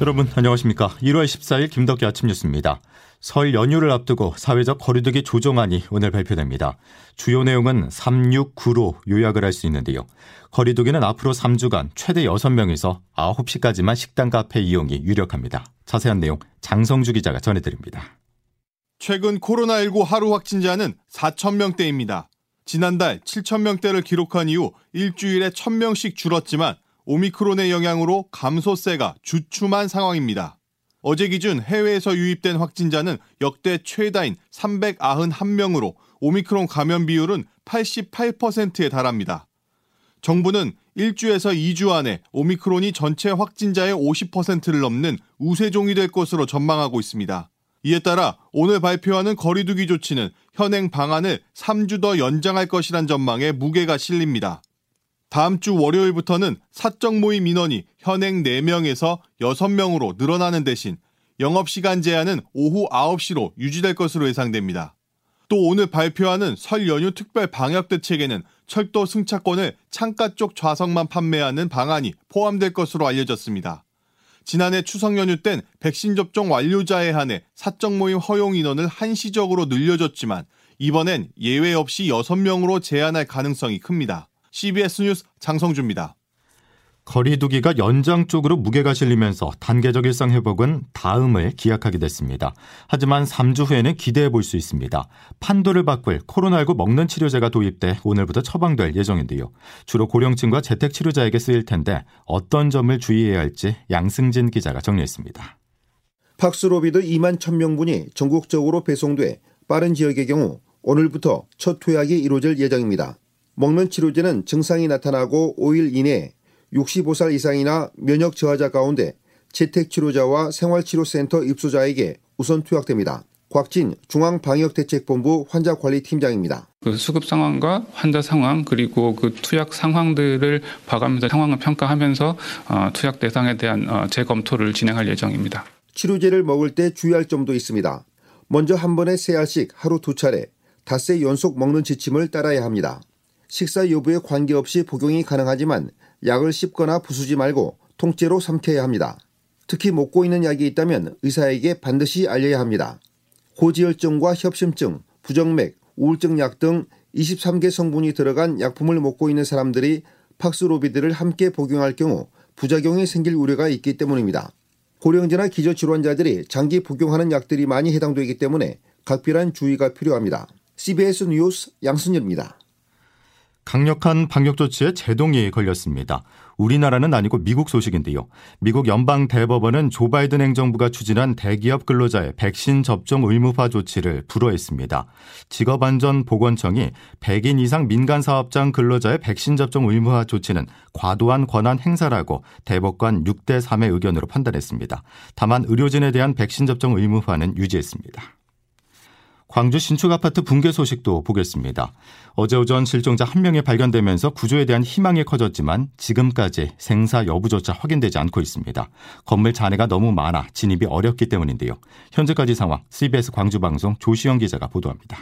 여러분 안녕하십니까. 1월 14일 김덕기 아침 뉴스입니다. 설 연휴를 앞두고 사회적 거리두기 조정안이 오늘 발표됩니다. 주요 내용은 369로 요약을 할 수 있는데요. 거리두기는 앞으로 3주간 최대 6명에서 9시까지만 식당 카페 이용이 유력합니다. 자세한 내용 장성주 기자가 전해드립니다. 최근 코로나19 하루 확진자는 4천명대입니다. 지난달 7천명대를 기록한 이후 일주일에 1천명씩 줄었지만 오미크론의 영향으로 감소세가 주춤한 상황입니다. 어제 기준 해외에서 유입된 확진자는 역대 최다인 391명으로 오미크론 감염 비율은 88%에 달합니다. 정부는 1주에서 2주 안에 오미크론이 전체 확진자의 50%를 넘는 우세종이 될 것으로 전망하고 있습니다. 이에 따라 오늘 발표하는 거리두기 조치는 현행 방안을 3주 더 연장할 것이란 전망에 무게가 실립니다. 다음 주 월요일부터는 사적 모임 인원이 현행 4명에서 6명으로 늘어나는 대신 영업시간 제한은 오후 9시로 유지될 것으로 예상됩니다. 또 오늘 발표하는 설 연휴 특별 방역 대책에는 철도 승차권을 창가 쪽 좌석만 판매하는 방안이 포함될 것으로 알려졌습니다. 지난해 추석 연휴 땐 백신 접종 완료자에 한해 사적 모임 허용 인원을 한시적으로 늘려줬지만 이번엔 예외 없이 6명으로 제한할 가능성이 큽니다. CBS 뉴스 장성주입니다. 거리두기가 연장 쪽으로 무게가 실리면서 단계적 일상 회복은 다음을 기약하게 됐습니다. 하지만 3주 후에는 기대해 볼 수 있습니다. 판도를 바꿀 코로나19 먹는 치료제가 도입돼 오늘부터 처방될 예정인데요. 주로 고령층과 재택 치료자에게 쓰일 텐데 어떤 점을 주의해야 할지 양승진 기자가 정리했습니다. 팍스로비드 2만 1000명분이 전국적으로 배송돼 빠른 지역의 경우 오늘부터 첫 투약이 이루어질 예정입니다. 먹는 치료제는 증상이 나타나고 5일 이내 65살 이상이나 면역 저하자 가운데 재택 치료자와 생활치료센터 입소자에게 우선 투약됩니다. 곽진 중앙방역대책본부 환자관리팀장입니다. 그 수급 상황과 환자 상황 그리고 그 투약 상황들을 봐가면서 상황을 평가하면서 어, 투약 대상에 대한 어, 재검토를 진행할 예정입니다. 치료제를 먹을 때 주의할 점도 있습니다. 먼저 한 번에 세 알씩 하루 두 차례 닷새 연속 먹는 지침을 따라야 합니다. 식사 여부에 관계없이 복용이 가능하지만 약을 씹거나 부수지 말고 통째로 삼켜야 합니다. 특히 먹고 있는 약이 있다면 의사에게 반드시 알려야 합니다. 고지혈증과 협심증, 부정맥, 우울증 약 등 23개 성분이 들어간 약품을 먹고 있는 사람들이 팍스로비드를 함께 복용할 경우 부작용이 생길 우려가 있기 때문입니다. 고령자나 기저질환자들이 장기 복용하는 약들이 많이 해당되기 때문에 각별한 주의가 필요합니다. CBS 뉴스 양순열입니다. 강력한 방역 조치에 제동이 걸렸습니다. 우리나라는 아니고 미국 소식인데요. 미국 연방 대법원은 조 바이든 행정부가 추진한 대기업 근로자의 백신 접종 의무화 조치를 불허했습니다. 직업안전보건청이 100인 이상 민간 사업장 근로자의 백신 접종 의무화 조치는 과도한 권한 행사라고 대법관 6대 3의 의견으로 판단했습니다. 다만 의료진에 대한 백신 접종 의무화는 유지했습니다. 광주 신축 아파트 붕괴 소식도 보겠습니다. 어제 오전 실종자 한 명이 발견되면서 구조에 대한 희망이 커졌지만 지금까지 생사 여부조차 확인되지 않고 있습니다. 건물 잔해가 너무 많아 진입이 어렵기 때문인데요. 현재까지 상황 CBS 광주방송 조시영 기자가 보도합니다.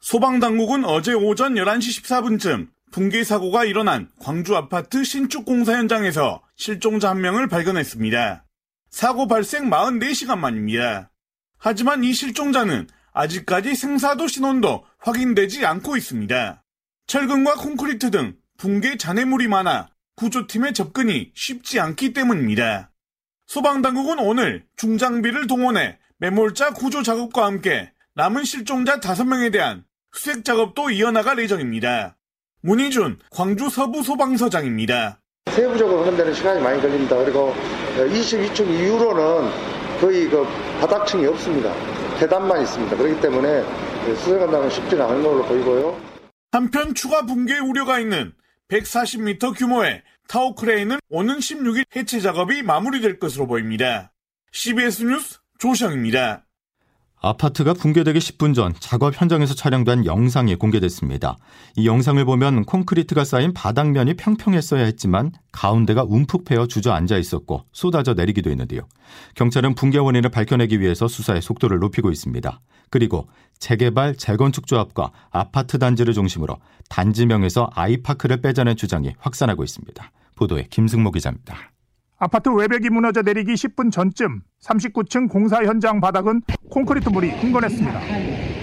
소방당국은 어제 오전 11시 14분쯤 붕괴 사고가 일어난 광주 아파트 신축 공사 현장에서 실종자 한 명을 발견했습니다. 사고 발생 44시간 만입니다. 하지만 이 실종자는 아직까지 생사도 신원도 확인되지 않고 있습니다. 철근과 콘크리트 등 붕괴 잔해물이 많아 구조팀의 접근이 쉽지 않기 때문입니다. 소방당국은 오늘 중장비를 동원해 매몰자 구조 작업과 함께 남은 실종자 5명에 대한 수색 작업도 이어나갈 예정입니다. 문희준 광주 서부 소방서장입니다. 세부적으로 데는 시간이 많이 걸립니다. 그리고 22층 이후로는 거의 그 바닥층이 없습니다. 계단만 있습니다. 그렇기 때문에 수색한다는 쉽지는 않은 걸로 보이고요. 한편 추가 붕괴 우려가 있는 140m 규모의 타워 크레인은 오는 16일 해체 작업이 마무리될 것으로 보입니다. CBS 뉴스 조시영입니다. 아파트가 붕괴되기 10분 전 작업 현장에서 촬영된 영상이 공개됐습니다. 이 영상을 보면 콘크리트가 쌓인 바닥면이 평평했어야 했지만 가운데가 움푹 패여 주저앉아 있었고 쏟아져 내리기도 했는데요. 경찰은 붕괴 원인을 밝혀내기 위해서 수사의 속도를 높이고 있습니다. 그리고 재개발, 재건축 조합과 아파트 단지를 중심으로 단지명에서 아이파크를 빼자는 주장이 확산하고 있습니다. 보도에 김승모 기자입니다. 아파트 외벽이 무너져 내리기 10분 전쯤 39층 공사 현장 바닥은 콘크리트 물이 흥건했습니다.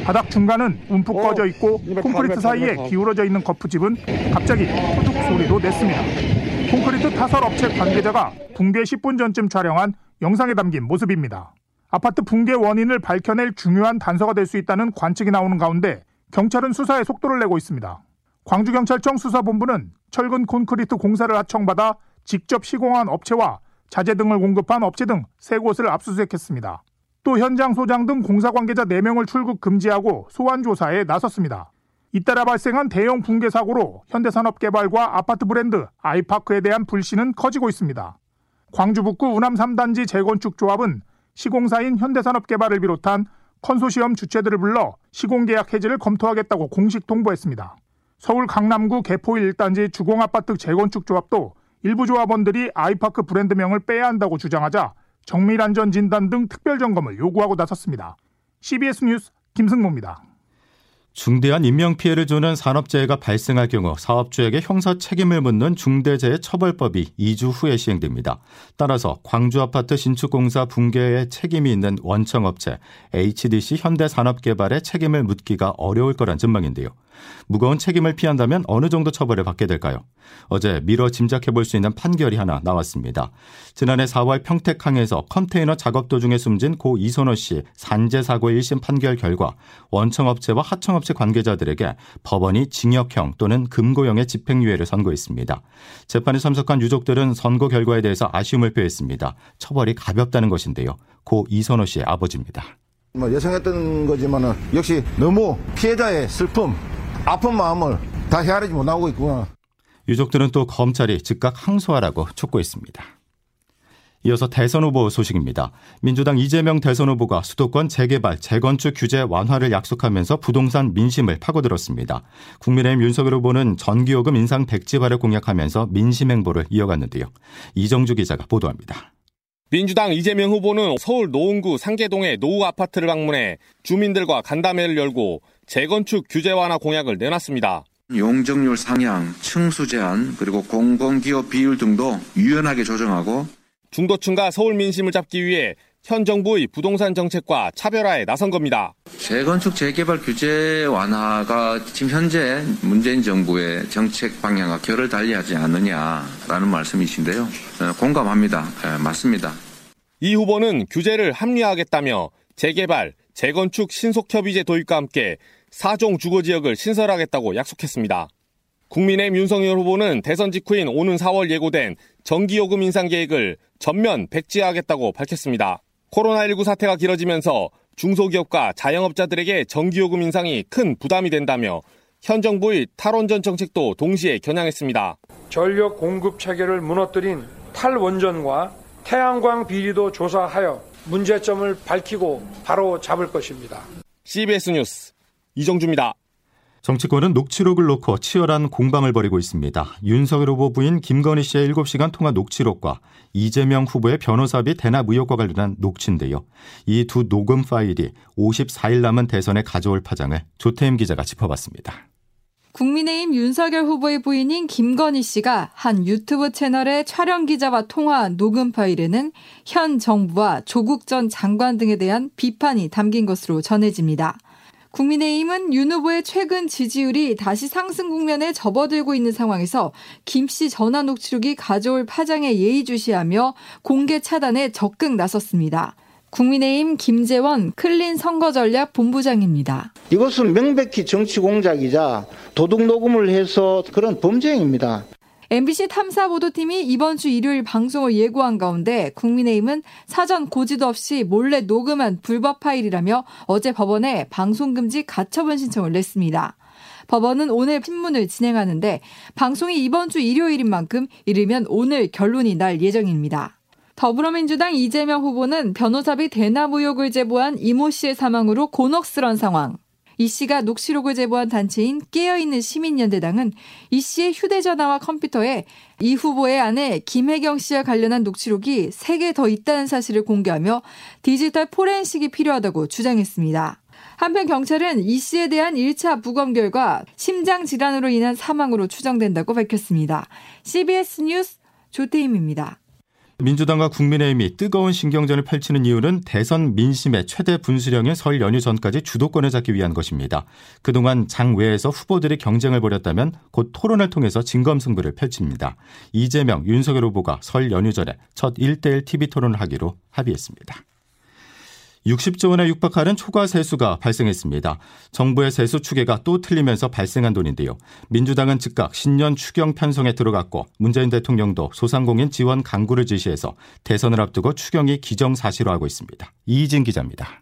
바닥 중간은 움푹 어, 꺼져 있고 콘크리트 사이에 기울어져 있는 거푸집은 갑자기 푸둑 소리도 냈습니다. 콘크리트 타설 업체 관계자가 붕괴 10분 전쯤 촬영한 영상에 담긴 모습입니다. 아파트 붕괴 원인을 밝혀낼 중요한 단서가 될 수 있다는 관측이 나오는 가운데 경찰은 수사에 속도를 내고 있습니다. 광주경찰청 수사본부는 철근 콘크리트 공사를 하청받아 직접 시공한 업체와 자재 등을 공급한 업체 등 세 곳을 압수수색했습니다. 또 현장 소장 등 공사 관계자 4명을 출국 금지하고 소환 조사에 나섰습니다. 잇따라 발생한 대형 붕괴 사고로 현대산업개발과 아파트 브랜드 아이파크에 대한 불신은 커지고 있습니다. 광주 북구 우남 3단지 재건축 조합은 시공사인 현대산업개발을 비롯한 컨소시엄 주체들을 불러 시공계약 해지를 검토하겠다고 공식 통보했습니다. 서울 강남구 개포 1단지 주공아파트 재건축 조합도 일부 조합원들이 아이파크 브랜드명을 빼야 한다고 주장하자 정밀안전 진단 등 특별 점검을 요구하고 나섰습니다. CBS 뉴스 김승모입니다. 중대한 인명피해를 주는 산업재해가 발생할 경우 사업주에게 형사 책임을 묻는 중대재해 처벌법이 2주 후에 시행됩니다. 따라서 광주아파트 신축공사 붕괴에 책임이 있는 원청업체 HDC 현대산업개발에 책임을 묻기가 어려울 거란 전망인데요. 무거운 책임을 피한다면 어느 정도 처벌을 받게 될까요? 어제 미뤄 짐작해 볼 수 있는 판결이 하나 나왔습니다. 지난해 4월 평택항에서 컨테이너 작업 도중에 숨진 고 이선호 씨 산재 사고 1심 판결 결과 원청업체와 하청업체 관계자들에게 법원이 징역형 또는 금고형의 집행유예를 선고했습니다. 재판에 참석한 유족들은 선고 결과에 대해서 아쉬움을 표했습니다. 처벌이 가볍다는 것인데요. 고 이선호 씨의 아버지입니다. 뭐 예상했던 거지만은 역시 너무 피해자의 슬픔 아픈 마음을 다 헤아리지 못하고 있구나. 유족들은 또 검찰이 즉각 항소하라고 촉구했습니다. 이어서 대선 후보 소식입니다. 민주당 이재명 대선 후보가 수도권 재개발, 재건축 규제 완화를 약속하면서 부동산 민심을 파고들었습니다. 국민의힘 윤석열 후보는 전기요금 인상 백지화를 공약하면서 민심 행보를 이어갔는데요. 이정주 기자가 보도합니다. 민주당 이재명 후보는 서울 노원구 상계동의 노후 아파트를 방문해 주민들과 간담회를 열고 재건축 규제 완화 공약을 내놨습니다. 용적률 상향, 층수 제한, 그리고 공공기업 비율 등도 유연하게 조정하고 중도층과 서울 민심을 잡기 위해 현 정부의 부동산 정책과 차별화에 나선 겁니다. 재건축 재개발 규제 완화가 지금 현재 문재인 정부의 정책 방향과 결을 달리하지 않느냐라는 말씀이신데요. 어, 공감합니다. 네, 맞습니다. 이 후보는 규제를 합리화하겠다며 재개발, 재건축 신속협의제 도입과 함께 4종 주거지역을 신설하겠다고 약속했습니다. 국민의힘 윤석열 후보는 대선 직후인 오는 4월 예고된 전기요금 인상 계획을 전면 백지화하겠다고 밝혔습니다. 코로나19 사태가 길어지면서 중소기업과 자영업자들에게 전기요금 인상이 큰 부담이 된다며 현 정부의 탈원전 정책도 동시에 겨냥했습니다. 전력 공급 체계를 무너뜨린 탈원전과 태양광 비리도 조사하여 문제점을 밝히고 바로 잡을 것입니다. CBS 뉴스 이정주입니다. 정치권은 녹취록을 놓고 치열한 공방을 벌이고 있습니다. 윤석열 후보 부인 김건희 씨의 7시간 통화 녹취록과 이재명 후보의 변호사비 대납 의혹과 관련한 녹취인데요. 이 두 녹음 파일이 54일 남은 대선에 가져올 파장을 조태임 기자가 짚어봤습니다. 국민의힘 윤석열 후보의 부인인 김건희 씨가 한 유튜브 채널의 촬영 기자와 통화한 녹음 파일에는 현 정부와 조국 전 장관 등에 대한 비판이 담긴 것으로 전해집니다. 국민의힘은 윤 후보의 최근 지지율이 다시 상승 국면에 접어들고 있는 상황에서 김 씨 전화 녹취록이 가져올 파장에 예의주시하며 공개 차단에 적극 나섰습니다. 국민의힘 김재원 clean 선거전략 본부장입니다. 이것은 명백히 정치 공작이자 도둑 녹음을 해서 그런 범죄입니다. MBC 탐사 보도팀이 이번 주 일요일 방송을 예고한 가운데 국민의힘은 사전 고지도 없이 몰래 녹음한 불법 파일이라며 어제 법원에 방송금지 가처분 신청을 냈습니다. 법원은 오늘 신문을 진행하는데 방송이 이번 주 일요일인 만큼 이르면 오늘 결론이 날 예정입니다. 더불어민주당 이재명 후보는 변호사비 대납 의혹을 제보한 이모 씨의 사망으로 곤혹스런 상황. 이 씨가 녹취록을 제보한 단체인 깨어있는 시민연대당은 이 씨의 휴대전화와 컴퓨터에 이 후보의 아내 김혜경 씨와 관련한 녹취록이 3개 더 있다는 사실을 공개하며 디지털 포렌식이 필요하다고 주장했습니다. 한편 경찰은 이 씨에 대한 1차 부검 결과 심장 질환으로 인한 사망으로 추정된다고 밝혔습니다. CBS 뉴스 조태임입니다. 민주당과 국민의힘이 뜨거운 신경전을 펼치는 이유는 대선 민심의 최대 분수령인 설 연휴 전까지 주도권을 잡기 위한 것입니다. 그동안 장외에서 후보들이 경쟁을 벌였다면 곧 토론을 통해서 진검승부를 펼칩니다. 이재명, 윤석열 후보가 설 연휴 전에 첫 1대1 TV 토론을 하기로 합의했습니다. 60조 원에 육박하는 초과 세수가 발생했습니다. 정부의 세수 추계가 또 틀리면서 발생한 돈인데요. 민주당은 즉각 신년 추경 편성에 들어갔고 문재인 대통령도 소상공인 지원 강구를 지시해서 대선을 앞두고 추경이 기정사실화하고 있습니다. 이진 기자입니다.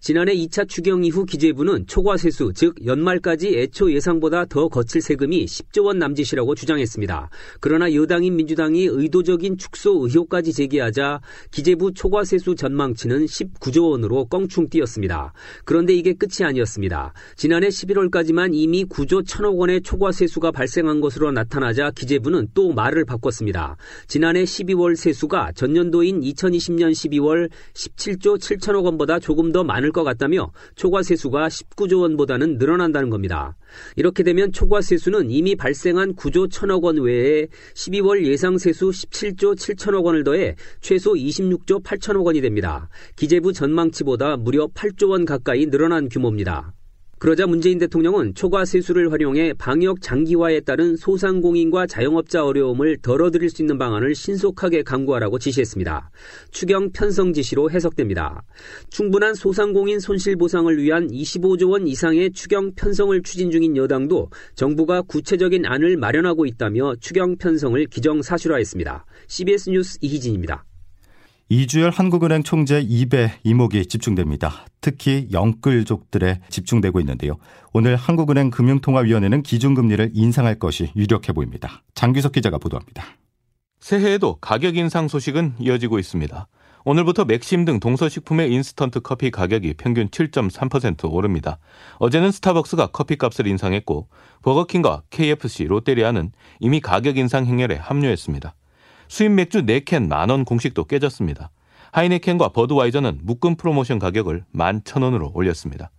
지난해 2차 추경 이후 기재부는 초과세수, 즉 연말까지 애초 예상보다 더 거칠 세금이 10조 원 남짓이라고 주장했습니다. 그러나 여당인 민주당이 의도적인 축소 의혹까지 제기하자 기재부 초과세수 전망치는 19조 원으로 껑충 뛰었습니다. 그런데 이게 끝이 아니었습니다. 지난해 11월까지만 이미 9조 1천억 원의 초과세수가 발생한 것으로 나타나자 기재부는 또 말을 바꿨습니다. 지난해 12월 세수가 전년도인 2020년 12월 17조 7천억 원보다 조금 더 많을 것 같다며 초과 세수가 19조 원보다는 늘어난다는 겁니다. 이렇게 되면 초과 세수는 이미 발생한 9조 1천억 원 외에 12월 예상 세수 17조 7천억 원을 더해 최소 26조 8천억 원이 됩니다. 기재부 전망치보다 무려 8조 원 가까이 늘어난 규모입니다. 그러자 문재인 대통령은 초과 세수를 활용해 방역 장기화에 따른 소상공인과 자영업자 어려움을 덜어드릴 수 있는 방안을 신속하게 강구하라고 지시했습니다. 추경 편성 지시로 해석됩니다. 충분한 소상공인 손실 보상을 위한 25조 원 이상의 추경 편성을 추진 중인 여당도 정부가 구체적인 안을 마련하고 있다며 추경 편성을 기정사실화했습니다. CBS 뉴스 이희진입니다. 이주열 한국은행 총재 입에 이목이 집중됩니다. 특히 영끌족들에 집중되고 있는데요. 오늘 한국은행 금융통화위원회는 기준금리를 인상할 것이 유력해 보입니다. 장규석 기자가 보도합니다. 새해에도 가격 인상 소식은 이어지고 있습니다. 오늘부터 맥심 등 동서식품의 인스턴트 커피 가격이 평균 7.3% 오릅니다. 어제는 스타벅스가 커피값을 인상했고 버거킹과 KFC, 롯데리아는 이미 가격 인상 행렬에 합류했습니다. 수입 맥주 4캔 만원 공식도 깨졌습니다. 하이네켄과 버드와이저는 묶음 프로모션 가격을 11,000원으로 올렸습니다.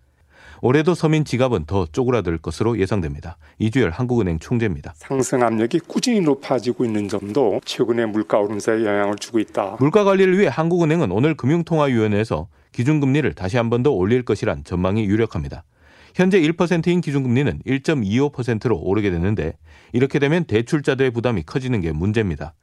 올해도 서민 지갑은 더 쪼그라들 것으로 예상됩니다. 이주열 한국은행 총재입니다. 상승 압력이 꾸준히 높아지고 있는 점도 최근의 물가 오름세에 영향을 주고 있다. 물가 관리를 위해 한국은행은 오늘 금융통화위원회에서 기준금리를 다시 한 번 더 올릴 것이란 전망이 유력합니다. 현재 1%인 기준금리는 1.25%로 오르게 되는데 이렇게 되면 대출자들의 부담이 커지는 게 문제입니다.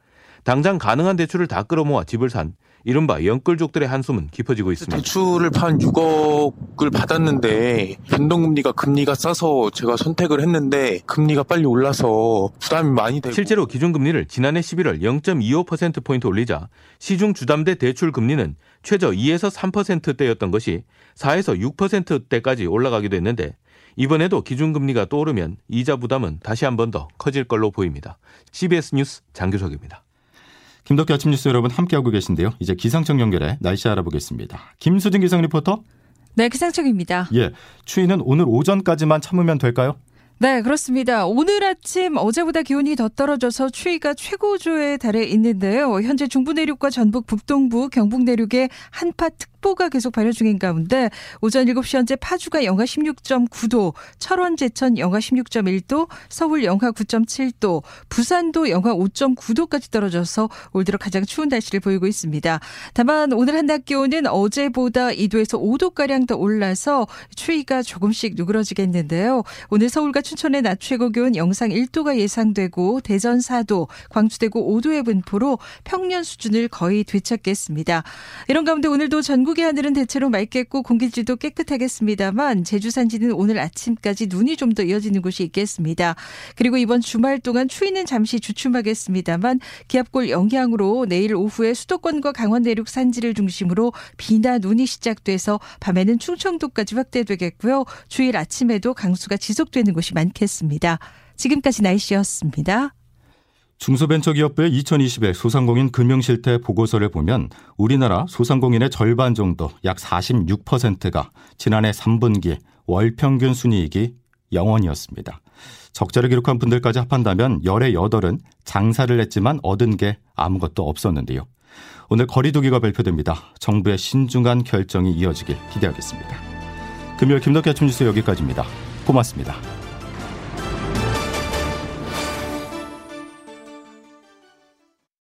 당장 가능한 대출을 다 끌어모아 집을 산 이른바 영끌족들의 한숨은 깊어지고 있습니다. 대출을 판 6억을 받았는데 변동금리가 금리가 싸서 제가 선택을 했는데 금리가 빨리 올라서 부담이 많이 되고 실제로 기준금리를 지난해 11월 0.25%포인트 올리자 시중 주담대 대출 금리는 최저 2에서 3%대였던 것이 4에서 6%대까지 올라가기도 했는데 이번에도 기준금리가 또 오르면 이자 부담은 다시 한 번 더 커질 걸로 보입니다. CBS 뉴스 장규석입니다. 김덕기 아침 뉴스 여러분 함께하고 계신데요. 이제 기상청 연결해 날씨 알아보겠습니다. 김수진 기상 리포터. 네, 기상청입니다. 예, 추위는 오늘 오전까지만 참으면 될까요? 네, 그렇습니다. 오늘 아침 어제보다 기온이 더 떨어져서 추위가 최고조에 달해 있는데요. 현재 중부 내륙과 전북 북동부, 경북 내륙에 한파 특 보가 계속 발효 중인 가운데 오전 7시 현재 파주가 영하 16.9도, 철원 제천 영하 16.1도, 서울 영하 9.7도, 부산도 영하 5.9도까지 떨어져서 올 들어 가장 추운 날씨를 보이고 있습니다. 다만 오늘 한낮 기온은 어제보다 2도에서 5도가량 더 올라서 추위가 조금씩 누그러지겠는데요. 오늘 서울과 춘천의 낮 최고 기온 영상 1도가 예상되고 대전 4도, 광주 대구 5도의 분포로 평년 수준을 거의 되찾겠습니다. 이런 가운데 오늘도 전국의 하늘은 대체로 맑겠고 공기질도 깨끗하겠습니다만 제주 산지는 오늘 아침까지 눈이 좀 더 이어지는 곳이 있겠습니다. 그리고 이번 주말 동안 추위는 잠시 주춤하겠습니다만 기압골 영향으로 내일 오후에 수도권과 강원 내륙 산지를 중심으로 비나 눈이 시작돼서 밤에는 충청도까지 확대되겠고요. 주일 아침에도 강수가 지속되는 곳이 많겠습니다. 지금까지 날씨였습니다. 중소벤처기업부의 2021 소상공인 금융실태 보고서를 보면 우리나라 소상공인의 절반 정도 약 46%가 지난해 3분기 월 평균 순이익이 0원이었습니다. 적자를 기록한 분들까지 합한다면 열의 여덟은 장사를 했지만 얻은 게 아무것도 없었는데요. 오늘 거리두기가 발표됩니다. 정부의 신중한 결정이 이어지길 기대하겠습니다. 금요일 김덕기 아침 뉴스 여기까지입니다. 고맙습니다.